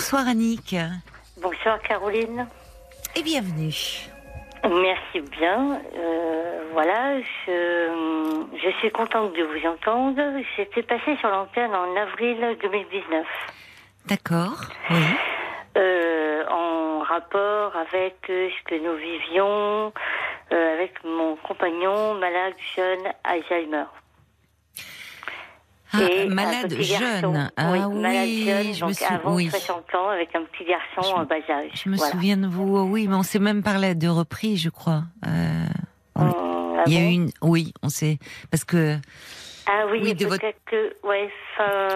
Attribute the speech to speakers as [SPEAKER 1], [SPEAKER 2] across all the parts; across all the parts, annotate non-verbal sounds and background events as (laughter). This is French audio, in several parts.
[SPEAKER 1] Bonsoir Annick.
[SPEAKER 2] Bonsoir Caroline.
[SPEAKER 1] Et bienvenue.
[SPEAKER 2] Merci bien. Euh, voilà, je, je, suis contente de vous entendre. J'étais passée sur l'antenne en avril 2019.
[SPEAKER 1] D'accord, oui.
[SPEAKER 2] Euh, en rapport avec ce que nous vivions euh, avec mon compagnon malade jeune Alzheimer.
[SPEAKER 1] Ah, malade jeune. Ah oui, malade jeune,
[SPEAKER 2] je me souviens. Avant oui. 60 ans, avec un petit garçon en bas âge.
[SPEAKER 1] Je me souviens de vous, oh oui, mais on s'est même parlé de reprise, je crois. Euh,
[SPEAKER 2] hum, ah
[SPEAKER 1] il y a
[SPEAKER 2] bon
[SPEAKER 1] eu une, oui, on s'est, parce que.
[SPEAKER 2] Ah oui,
[SPEAKER 1] Oui, de
[SPEAKER 2] peut-être
[SPEAKER 1] votre-
[SPEAKER 2] que, ouais,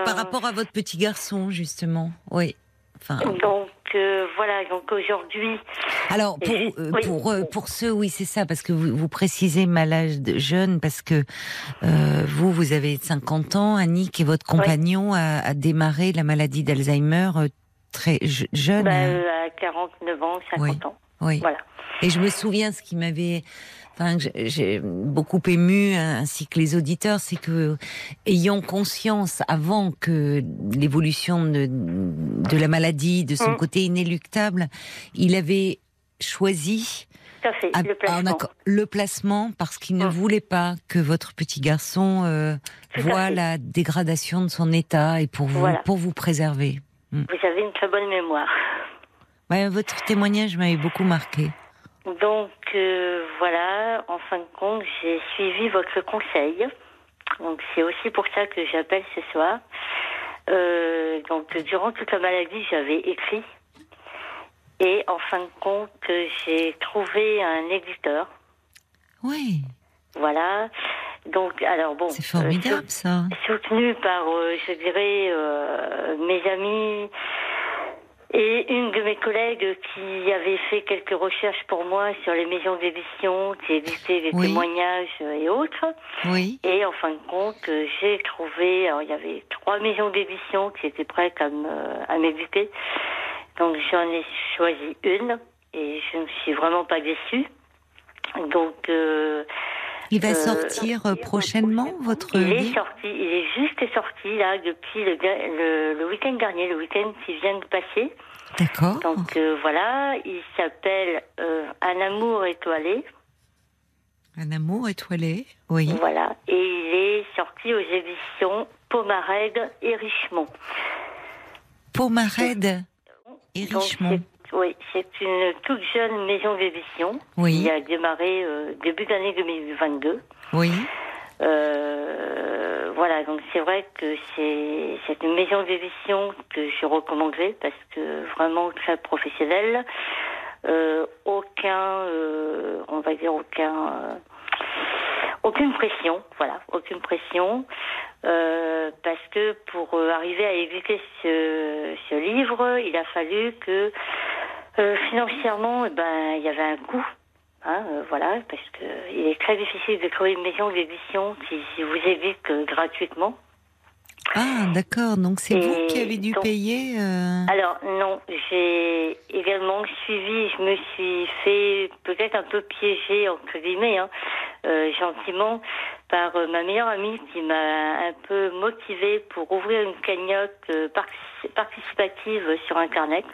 [SPEAKER 1] Par rapport à votre petit garçon, justement, oui. Enfin,
[SPEAKER 2] Donc voilà, donc aujourd'hui,
[SPEAKER 1] alors pour (laughs) euh,
[SPEAKER 2] oui.
[SPEAKER 1] pour euh, pour ceux, oui, c'est ça, parce que vous, vous précisez malade jeune, parce que euh, vous vous avez 50 ans, Annick et votre compagnon a, a démarré la maladie d'Alzheimer très je- jeune.
[SPEAKER 2] bah, à 49 ans, 50
[SPEAKER 1] Oui.
[SPEAKER 2] ans.
[SPEAKER 1] oui.
[SPEAKER 2] Voilà.
[SPEAKER 1] Et je me souviens ce qui m'avait, enfin, j'ai- beaucoup ému, hein, ainsi que les auditeurs, c'est que, ayant conscience avant que l'évolution de, de la maladie, de son
[SPEAKER 2] Mm.
[SPEAKER 1] côté inéluctable, il avait choisi
[SPEAKER 2] à fait,
[SPEAKER 1] à-
[SPEAKER 2] le placement.
[SPEAKER 1] le placement parce qu'il ne
[SPEAKER 2] Mm.
[SPEAKER 1] voulait pas que votre petit garçon euh, voit la dégradation de son état et pour vous,
[SPEAKER 2] Voilà.
[SPEAKER 1] pour vous préserver.
[SPEAKER 2] Vous avez une très bonne mémoire.
[SPEAKER 1] Ouais, votre témoignage m'avait beaucoup marqué.
[SPEAKER 2] Donc euh, voilà, en fin de compte, j'ai suivi votre conseil. Donc c'est aussi pour ça que j'appelle ce soir. Euh, donc durant toute la maladie, j'avais écrit. Et en fin de compte, j'ai trouvé un éditeur.
[SPEAKER 1] Oui,
[SPEAKER 2] Voilà. Donc alors bon,
[SPEAKER 1] c'est
[SPEAKER 2] euh,
[SPEAKER 1] formidable ça.
[SPEAKER 2] soutenu par, euh, je dirais, euh, mes amis et une de mes collègues qui avait fait quelques recherches pour moi sur les maisons d'édition, qui éditaient des
[SPEAKER 1] Oui.
[SPEAKER 2] témoignages et autres.
[SPEAKER 1] Oui.
[SPEAKER 2] Et en fin de compte, j'ai trouvé, alors il y avait trois maisons d'édition qui étaient prêtes à m'éditer. Donc j'en ai choisi une et je ne suis vraiment pas déçue. Donc euh,
[SPEAKER 1] Il va
[SPEAKER 2] Euh,
[SPEAKER 1] sortir prochainement, votre
[SPEAKER 2] il est
[SPEAKER 1] livre
[SPEAKER 2] sorti, il est juste sorti là depuis le, ga- le, le week-end dernier, le week-end qui vient de passer.
[SPEAKER 1] D'accord.
[SPEAKER 2] Donc euh, voilà, il s'appelle euh, Un amour étoilé.
[SPEAKER 1] Un amour étoilé, oui.
[SPEAKER 2] Voilà, et il est sorti aux éditions Pomarède et Richemont.
[SPEAKER 1] Pomarède et Richemont.
[SPEAKER 2] Oui, c'est une toute jeune maison d'édition
[SPEAKER 1] Oui.
[SPEAKER 2] qui a démarré euh, début d'année 2022.
[SPEAKER 1] Oui.
[SPEAKER 2] Euh, voilà, donc c'est vrai que c'est une maison d'édition que je recommanderais parce que vraiment très professionnelle. Euh, aucun, on va dire aucun, aucune pression, voilà, aucune pression. Euh, parce que pour euh, arriver à éditer ce, ce livre, il a fallu que euh, financièrement, eh ben, il y avait un coût. Hein, euh, voilà, parce que il est très difficile de trouver une maison d'édition qui vous édite euh, gratuitement.
[SPEAKER 1] Ah, d'accord. Donc c'est vous qui avez dû
[SPEAKER 2] donc-
[SPEAKER 1] payer. euh,
[SPEAKER 2] Alors non, j'ai également suivi, je me suis fait peut-être un peu piéger entre guillemets, hein, euh, gentiment, par euh, ma meilleure amie qui m'a un peu motivée pour ouvrir une cagnotte euh, partici- participative sur Internet.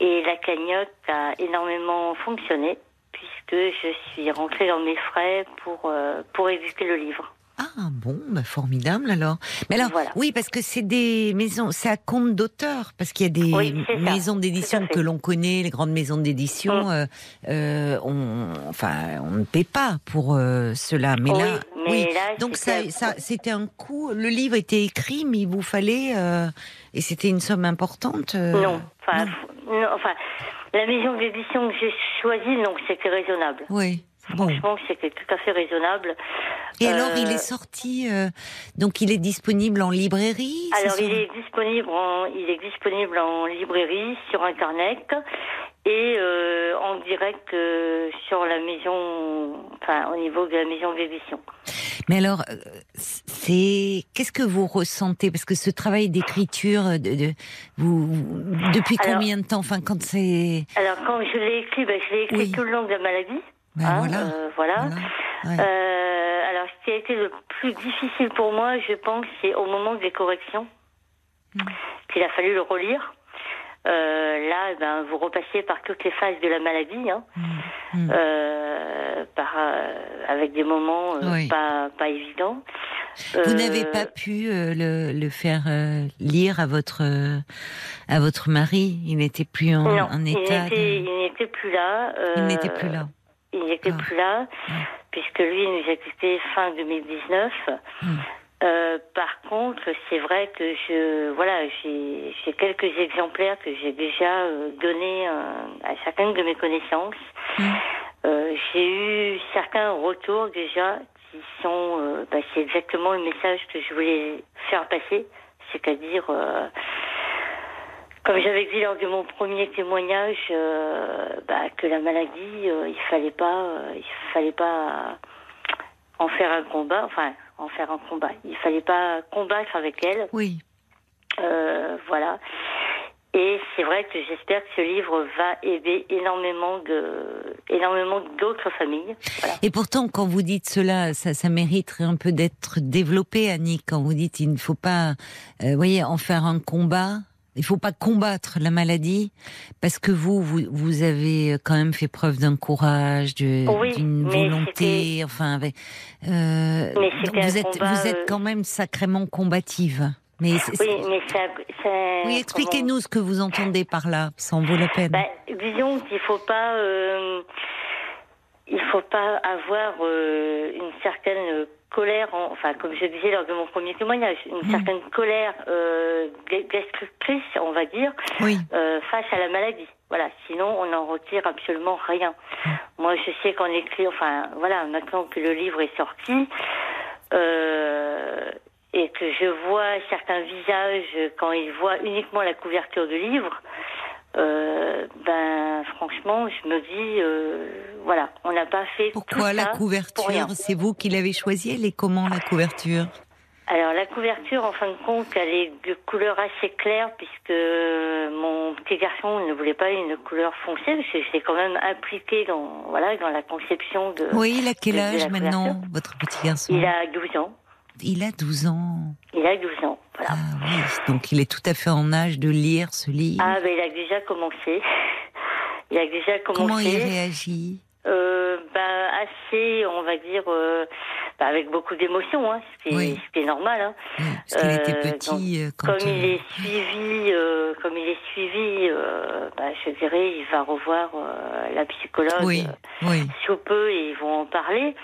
[SPEAKER 2] Et la cagnotte a énormément fonctionné puisque je suis rentrée dans mes frais pour euh, pour éditer le livre.
[SPEAKER 1] Ah bon, bah formidable alors. Mais alors,
[SPEAKER 2] Voilà.
[SPEAKER 1] oui, parce que c'est des maisons, c'est à compte d'auteur, parce qu'il y a des
[SPEAKER 2] Oui,
[SPEAKER 1] maisons d'édition que l'on connaît, les grandes maisons d'édition,
[SPEAKER 2] Mm.
[SPEAKER 1] euh, euh, on, enfin, on ne paie pas pour euh, cela. Mais
[SPEAKER 2] Oui,
[SPEAKER 1] là,
[SPEAKER 2] mais
[SPEAKER 1] oui.
[SPEAKER 2] là,
[SPEAKER 1] Donc ça,
[SPEAKER 2] c'était-
[SPEAKER 1] ça, c'était un coût. Le livre était écrit, mais il vous fallait, euh, et c'était une somme importante.
[SPEAKER 2] Non, enfin,
[SPEAKER 1] non.
[SPEAKER 2] Non, enfin, la maison d'édition que j'ai choisie, donc c'était raisonnable.
[SPEAKER 1] Oui. Bon.
[SPEAKER 2] Franchement, c'était tout à fait raisonnable.
[SPEAKER 1] Et alors,
[SPEAKER 2] Euh,
[SPEAKER 1] il est sorti, euh, donc il est disponible en librairie.
[SPEAKER 2] Alors, il est disponible en, il est disponible en librairie, sur Internet et euh, en direct euh, sur la maison, enfin, au niveau de la maison d'édition.
[SPEAKER 1] Mais alors, euh, c'est qu'est-ce que vous ressentez? Parce que ce travail d'écriture, de, de- vous, depuis
[SPEAKER 2] Alors-
[SPEAKER 1] combien de temps? Enfin, quand c'est,
[SPEAKER 2] Alors, quand je l'ai écrit, ben, je l'ai écrit
[SPEAKER 1] Oui.
[SPEAKER 2] tout le long de la maladie.
[SPEAKER 1] Ben
[SPEAKER 2] hein,
[SPEAKER 1] voilà,
[SPEAKER 2] euh, voilà.
[SPEAKER 1] voilà, ouais.
[SPEAKER 2] Euh, alors, ce qui a été le plus difficile pour moi, je pense, c'est au moment des corrections. mm. qu'il a fallu le relire. Euh, là, ben, vous repassez par toutes les phases de la maladie, hein, mm. euh, par, euh, avec des moments euh, pas, pas évidents.
[SPEAKER 1] Vous n'avez pas pu le, le, faire lire à votre à votre mari? Il n'était plus en, en état.
[SPEAKER 2] Il n'était plus là.
[SPEAKER 1] il n'était plus là.
[SPEAKER 2] Il n'était ah. plus là, puisque lui nous a quittés fin 2019. Euh, par contre, c'est vrai que je, voilà, j'ai quelques exemplaires que j'ai déjà euh, donnés euh, à chacune de mes connaissances. Mm. j'ai eu certains retours déjà qui sont, bah, c'est exactement le message que je voulais faire passer, c'est-à-dire, comme j'avais dit lors de mon premier témoignage, bah, que la maladie, il fallait pas, il fallait pas en faire un combat, enfin en faire un combat. Il fallait pas combattre avec elle.
[SPEAKER 1] Oui.
[SPEAKER 2] Euh, voilà. Et c'est vrai que j'espère que ce livre va aider énormément de, énormément d'autres familles.
[SPEAKER 1] Et pourtant, quand vous dites cela, ça, ça mériterait un peu d'être développé, Annie. Quand vous dites, il ne faut pas, euh, voyez, en faire un combat. Il faut pas combattre la maladie parce que vous, vous, vous avez quand même fait preuve d'un courage, d'une volonté, enfin, avec, euh, vous êtes, vous êtes euh, quand même sacrément combative.
[SPEAKER 2] Mais oui, mais ça, ça
[SPEAKER 1] oui, expliquez-nous ce que vous entendez par là, ça en vaut la peine.
[SPEAKER 2] Bah, disons qu'il faut pas, euh, il faut pas avoir euh, une certaine colère, enfin comme je disais lors de mon premier témoignage, une hmm. certaine colère euh, destructrice, on va dire, euh, face à la maladie. Voilà, sinon on n'en retire absolument rien. Hmm. Moi, je sais qu'en écrit, enfin voilà, maintenant que le livre est sorti. Euh, et que je vois certains visages quand ils voient uniquement la couverture du livre, euh, ben franchement, je me dis, euh, voilà, on n'a pas fait.
[SPEAKER 1] Pourquoi la couverture C'est vous qui l'avez choisie Elle est comment la couverture
[SPEAKER 2] alors la couverture, en fin de compte, elle est de couleur assez claire puisque mon petit garçon ne voulait pas une couleur foncée parce que j'étais quand même impliquée dans voilà dans la conception de.
[SPEAKER 1] Oui, il a quel âge maintenant, votre petit garçon
[SPEAKER 2] Il a 12 ans.
[SPEAKER 1] Il a 12 ans.
[SPEAKER 2] Il a 12 ans, voilà.
[SPEAKER 1] Ah oui, donc il est tout à fait en âge de lire ce livre.
[SPEAKER 2] Ah, ben il a déjà commencé. Il a déjà commencé.
[SPEAKER 1] Comment il réagit?
[SPEAKER 2] Euh, ben, assez, on va dire, euh, ben, avec beaucoup d'émotion, hein, ce, qui est, ce qui est normal. Hein.
[SPEAKER 1] Oui, parce qu'il était euh, petit. quand
[SPEAKER 2] comme il est suivi, comme il est suivi, ben, je dirais, il va revoir la psychologue
[SPEAKER 1] oui, oui.
[SPEAKER 2] sous peu et ils vont en parler.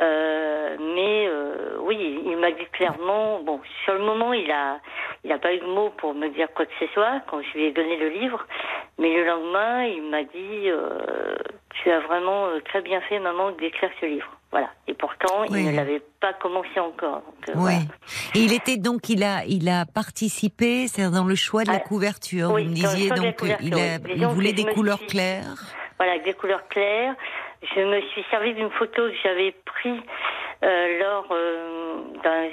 [SPEAKER 2] Euh, mais euh, oui, il m'a dit clairement. Bon, sur le moment, il a, il a pas eu de mots pour me dire quoi que ce soit quand je lui ai donné le livre. Mais le lendemain, il m'a dit euh, "Tu as vraiment euh, très bien fait, maman, d'écrire ce livre." Voilà. Et pourtant, il ne l'avait pas commencé encore.
[SPEAKER 1] Donc, oui. Et il était donc, il a, il a participé, c'est dans le choix de la ah, couverture. vous me disiez donc, il, a, il voulait des couleurs claires.
[SPEAKER 2] Voilà, des couleurs claires. Je me suis servi d'une photo que j'avais prise euh, lors euh, d'un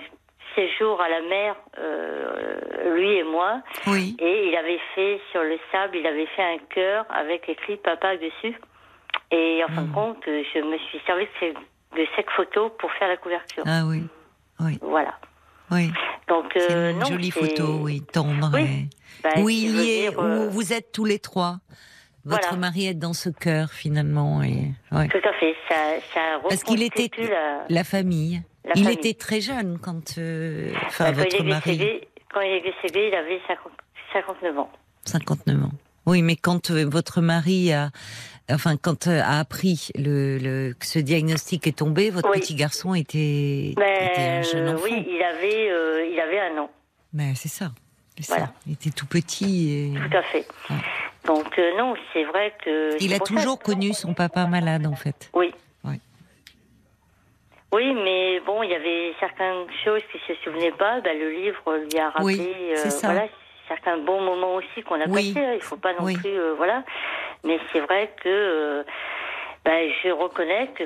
[SPEAKER 2] séjour à la mer, euh, lui et moi.
[SPEAKER 1] Oui.
[SPEAKER 2] Et il avait fait sur le sable, il avait fait un cœur avec écrit papa dessus. Et en fin de hmm. compte, je me suis servi de, cette photo pour faire la couverture.
[SPEAKER 1] Ah oui, oui.
[SPEAKER 2] Voilà.
[SPEAKER 1] Oui. Donc, une jolie photo, oui, tendre. Oui, bah, oui il y est, où vous êtes tous les trois. Votre mari est dans ce cœur finalement et
[SPEAKER 2] ouais. tout à fait. Ça, ça
[SPEAKER 1] Parce qu'il était la, famille. il était très jeune quand, euh, enfin, bah, votre mari.
[SPEAKER 2] quand il est décédé, il avait 59 ans.
[SPEAKER 1] 59 ans. Oui, mais quand euh, votre mari a, enfin, quand euh, a appris le, le, que ce diagnostic est tombé, votre petit garçon était, ben, était, un jeune enfant.
[SPEAKER 2] Oui, il avait, il avait un an.
[SPEAKER 1] Mais c'est ça. Voilà. Il était tout petit. Et...
[SPEAKER 2] Tout à fait. Donc euh, non, c'est vrai que.
[SPEAKER 1] Il a toujours connu son papa malade en fait.
[SPEAKER 2] Oui. Oui. mais bon, il y avait certaines choses qu'il se souvenait pas. Ben, le livre lui a rappelé. Oui, euh, voilà, certains bons moments aussi qu'on a passés. Hein. Il faut pas non plus, euh, voilà. Mais c'est vrai que ben, je reconnais que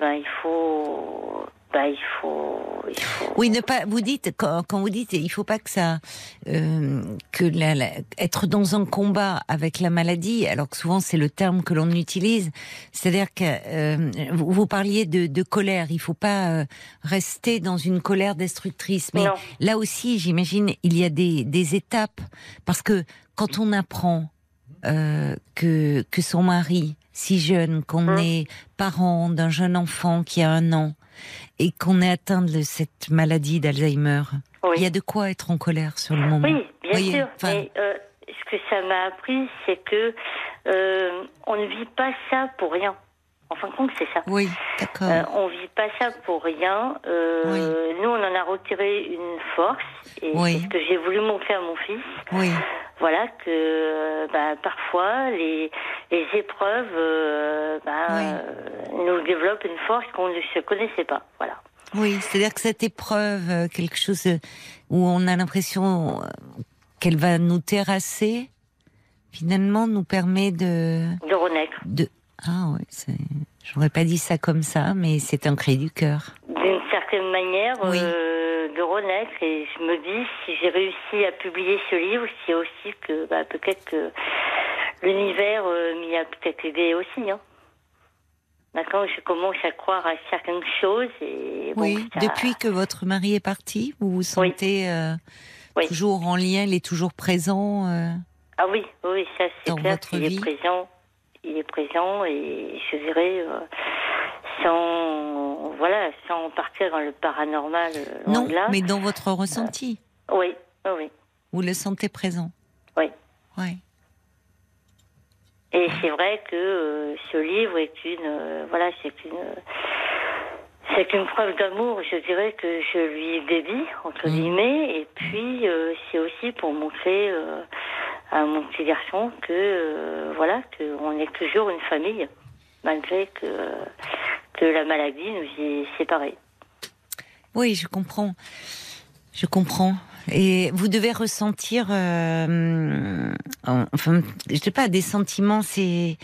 [SPEAKER 2] ben, il faut bah, il faut, il faut.
[SPEAKER 1] Oui, ne pas. Vous dites quand, quand vous dites, il faut pas que ça, euh, que la, la- être dans un combat avec la maladie, alors que souvent c'est le terme que l'on utilise. C'est-à-dire que euh, vous, vous parliez de, de colère. Il faut pas euh, rester dans une colère destructrice. Mais
[SPEAKER 2] Non.
[SPEAKER 1] là aussi, j'imagine, il y a des, des étapes parce que quand on apprend euh, que que son mari si jeune, qu'on
[SPEAKER 2] Hum.
[SPEAKER 1] est parent d'un jeune enfant qui a un an et qu'on est atteint de cette maladie d'Alzheimer,
[SPEAKER 2] Oui.
[SPEAKER 1] il y a de quoi être en colère sur le moment.
[SPEAKER 2] Oui, bien
[SPEAKER 1] Voyez,
[SPEAKER 2] sûr. Mais euh, ce que ça m'a appris, c'est que euh, on ne vit pas ça pour rien. En fin de compte, c'est ça.
[SPEAKER 1] Oui, d'accord.
[SPEAKER 2] Euh, on vit pas ça pour rien. Euh, Nous, on en a retiré une force, et
[SPEAKER 1] Oui.
[SPEAKER 2] ce que j'ai voulu montrer à mon fils.
[SPEAKER 1] oui,
[SPEAKER 2] Voilà que bah, parfois les, les épreuves euh, bah,
[SPEAKER 1] Oui.
[SPEAKER 2] nous développent une force qu'on ne se connaissait pas. Voilà.
[SPEAKER 1] oui. C'est-à-dire que cette épreuve, euh, quelque chose euh, où on a l'impression euh, qu'elle va nous terrasser, finalement, nous permet de,
[SPEAKER 2] De renaître.
[SPEAKER 1] de. Ah oui. J'aurais pas dit ça comme ça, mais c'est un cri du cœur.
[SPEAKER 2] d'une certaine manière
[SPEAKER 1] Oui.
[SPEAKER 2] euh, de renaître et je me dis si j'ai réussi à publier ce livre c'est aussi que bah, peut-être que l'univers euh, m'y a peut-être aidé aussi hein. Maintenant, je commence à croire à certaines choses et bon,
[SPEAKER 1] Oui,
[SPEAKER 2] ça-
[SPEAKER 1] depuis que votre mari est parti, vous vous sentez euh,
[SPEAKER 2] Oui.
[SPEAKER 1] toujours en lien, il est toujours présent.
[SPEAKER 2] ah oui oui ça c'est clair
[SPEAKER 1] vie.
[SPEAKER 2] est présent il est présent et je dirais euh, sans voilà sans partir dans le paranormal euh,
[SPEAKER 1] non,
[SPEAKER 2] de là
[SPEAKER 1] mais dans votre ressenti,
[SPEAKER 2] oui oui oui
[SPEAKER 1] vous le sentez présent.
[SPEAKER 2] oui
[SPEAKER 1] Ouais.
[SPEAKER 2] Et c'est vrai que euh, ce livre est une, euh, voilà, c'est une, c'est une preuve d'amour. Je dirais que je lui dédie entre
[SPEAKER 1] Mhm.
[SPEAKER 2] guillemets. Et puis euh, c'est aussi pour montrer euh, à mon petit garçon que, euh, voilà, que on est toujours une famille malgré que que la maladie nous ait séparés.
[SPEAKER 1] Oui, je comprends. Je comprends. Et vous devez ressentir, euh, enfin, je sais pas, des sentiments. C'est,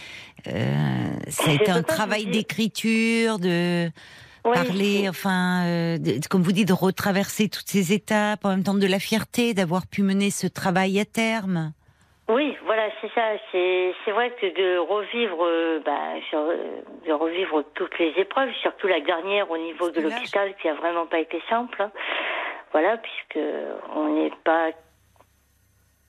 [SPEAKER 1] euh, ça a
[SPEAKER 2] Je
[SPEAKER 1] été
[SPEAKER 2] peux
[SPEAKER 1] un travail d'écriture, de
[SPEAKER 2] Oui,
[SPEAKER 1] parler, enfin, euh, de- comme vous dites, de retraverser toutes ces étapes, en même temps de la fierté d'avoir pu mener ce travail à terme.
[SPEAKER 2] Oui, voilà, c'est ça. C'est c'est vrai que de revivre, euh, bah, sur- euh, de revivre toutes les épreuves, surtout la dernière au niveau de l'hôpital, qui a vraiment pas été simple. hein. Voilà, puisque on n'est pas,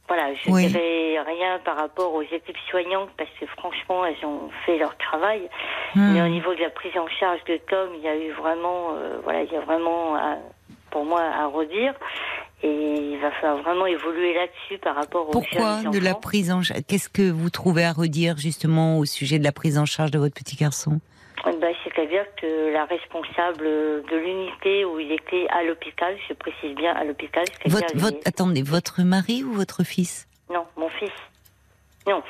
[SPEAKER 2] voilà, je
[SPEAKER 1] Oui.
[SPEAKER 2] dirais rien par rapport aux équipes soignantes, parce que franchement, elles ont fait leur travail.
[SPEAKER 1] Hmm.
[SPEAKER 2] Mais au niveau de la prise en charge de Tom, il y a eu vraiment, euh, voilà, il y a vraiment, à- pour moi, à redire. Et il va falloir vraiment évoluer là-dessus par rapport aux
[SPEAKER 1] Pourquoi de la prise en charge Qu'est-ce que vous trouvez à redire justement au sujet de la prise en charge de votre petit garçon?
[SPEAKER 2] Ben, C'est-à-dire que la responsable de l'unité où il était à l'hôpital, je précise bien à l'hôpital,
[SPEAKER 1] votre, votre, Attendez, votre mari ou votre fils?
[SPEAKER 2] Non, mon fils, non,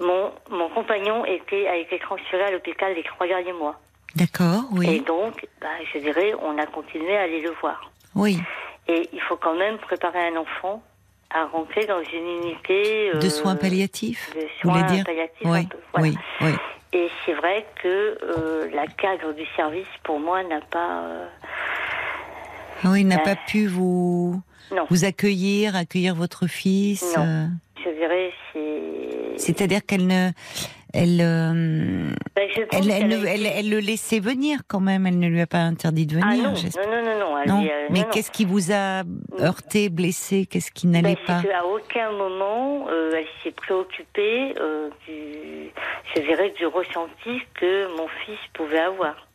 [SPEAKER 2] mon, mon compagnon était, a été transféré à l'hôpital les trois derniers mois.
[SPEAKER 1] D'accord,
[SPEAKER 2] Et
[SPEAKER 1] oui,
[SPEAKER 2] donc, bah, je dirais, on a continué à aller le voir.
[SPEAKER 1] oui.
[SPEAKER 2] Et il faut quand même préparer un enfant à rentrer dans une unité
[SPEAKER 1] De
[SPEAKER 2] euh,
[SPEAKER 1] soins palliatifs,
[SPEAKER 2] de
[SPEAKER 1] vous
[SPEAKER 2] soins
[SPEAKER 1] voulez dire
[SPEAKER 2] palliatifs un
[SPEAKER 1] Oui,
[SPEAKER 2] peu, voilà.
[SPEAKER 1] oui, oui.
[SPEAKER 2] Et c'est vrai que euh, la cadre du service, pour moi, n'a pas. euh,
[SPEAKER 1] Oui, il n'a
[SPEAKER 2] Euh,
[SPEAKER 1] pas pu vous
[SPEAKER 2] non,
[SPEAKER 1] vous accueillir, accueillir votre fils.
[SPEAKER 2] Non.
[SPEAKER 1] euh,
[SPEAKER 2] je dirais c'est.
[SPEAKER 1] C'est-à-dire qu'elle ne, elle, euh,
[SPEAKER 2] Ben,
[SPEAKER 1] elle, elle, ne- elle, le laissait venir quand même. Elle ne lui a pas interdit de
[SPEAKER 2] Ah
[SPEAKER 1] venir.
[SPEAKER 2] non,
[SPEAKER 1] j'espère.
[SPEAKER 2] non, non, non, non. elle
[SPEAKER 1] Non, mais
[SPEAKER 2] non, non.
[SPEAKER 1] qu'est-ce qui vous a heurté, blessé? Qu'est-ce qui n'allait
[SPEAKER 2] Ben,
[SPEAKER 1] pas?
[SPEAKER 2] c'est qu'à aucun moment, euh, elle s'est préoccupée euh, du, je dirais, du ressenti que mon fils pouvait avoir.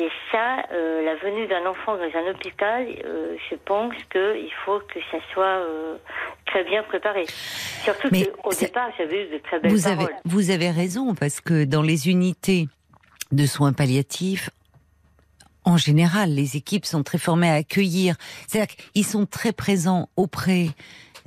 [SPEAKER 2] Et ça, euh, la venue d'un enfant dans un hôpital, euh, je pense qu'il faut que ça soit euh, très bien préparé. Surtout qu'au départ, j'avais eu de très belles
[SPEAKER 1] vous avez,
[SPEAKER 2] paroles.
[SPEAKER 1] vous avez raison parce que dans les unités de soins palliatifs, en général, les équipes sont très formées à accueillir. C'est-à-dire qu'ils sont très présents auprès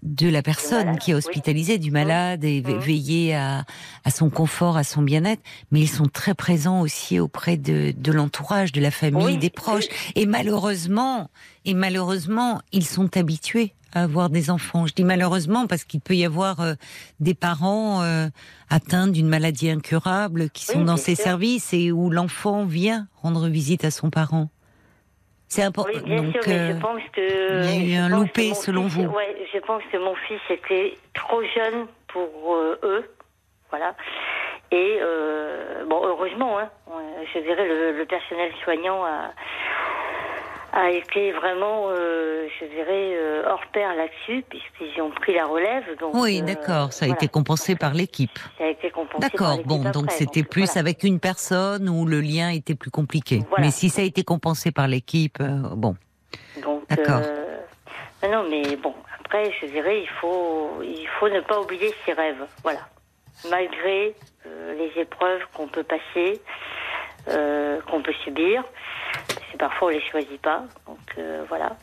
[SPEAKER 1] de la personne qui est hospitalisée, du malade, et
[SPEAKER 2] Mhm.
[SPEAKER 1] veiller à, à son confort, à son bien-être, mais ils sont très présents aussi auprès de, de l'entourage, de la famille,
[SPEAKER 2] Oui,
[SPEAKER 1] des proches. Et malheureusement, et malheureusement, ils sont habitués à avoir des enfants. Je dis malheureusement parce qu'il peut y avoir euh, des parents euh, atteints d'une maladie incurable qui sont
[SPEAKER 2] Oui,
[SPEAKER 1] dans ces
[SPEAKER 2] sûr.
[SPEAKER 1] services et où l'enfant vient rendre visite à son parent. C'est important.
[SPEAKER 2] Oui, bien
[SPEAKER 1] Donc,
[SPEAKER 2] sûr, mais
[SPEAKER 1] euh,
[SPEAKER 2] je pense que.
[SPEAKER 1] il y a eu un loupé, selon
[SPEAKER 2] fils-
[SPEAKER 1] vous.
[SPEAKER 2] Ouais, je pense que mon fils était trop jeune pour euh, eux. Voilà. Et, euh, bon, heureusement, hein, euh, je dirais, le, le personnel soignant a, a été vraiment, euh, je dirais, euh, hors pair là-dessus, puisqu'ils ont pris la relève. Donc,
[SPEAKER 1] oui,
[SPEAKER 2] euh,
[SPEAKER 1] d'accord. Ça a
[SPEAKER 2] voilà.
[SPEAKER 1] été compensé par l'équipe.
[SPEAKER 2] Ça a été compensé
[SPEAKER 1] D'accord. Bon, donc c'était plus
[SPEAKER 2] voilà.
[SPEAKER 1] avec une personne où le lien était plus compliqué.
[SPEAKER 2] Voilà.
[SPEAKER 1] Mais si ça a été compensé par l'équipe, euh, bon. D'accord.
[SPEAKER 2] euh, non, non, mais bon, après, je dirais, il faut, il faut ne pas oublier ses rêves. Voilà. Malgré les épreuves qu'on peut passer, euh, qu'on peut subir, c'est parfois on les choisit pas. Donc euh, voilà.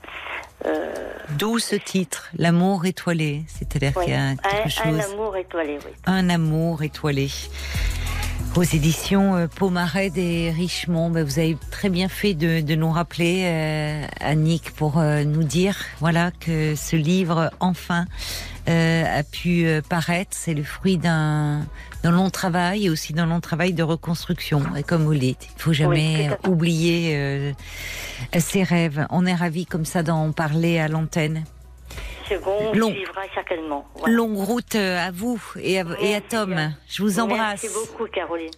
[SPEAKER 2] Euh,
[SPEAKER 1] D'où ce titre, l'amour étoilé. C'est-à-dire qu'il y a quelque
[SPEAKER 2] un,
[SPEAKER 1] chose.
[SPEAKER 2] un amour étoilé, oui.
[SPEAKER 1] Un amour étoilé. Aux éditions Pomarède et Richemont, Ben, vous avez très bien fait de, de nous rappeler, Annick, pour nous dire voilà que ce livre, enfin, a pu paraître. C'est le fruit d'un d'un long travail et aussi d'un long travail de reconstruction. Et comme vous le dites, il faut jamais oublier euh, ses rêves. On est ravis comme ça d'en parler à l'antenne.
[SPEAKER 2] Second
[SPEAKER 1] Long.
[SPEAKER 2] suivra certainement.
[SPEAKER 1] Longue route euh, à vous et à, et à Tom.
[SPEAKER 2] bien.
[SPEAKER 1] Je vous embrasse.
[SPEAKER 2] Merci beaucoup, Caroline.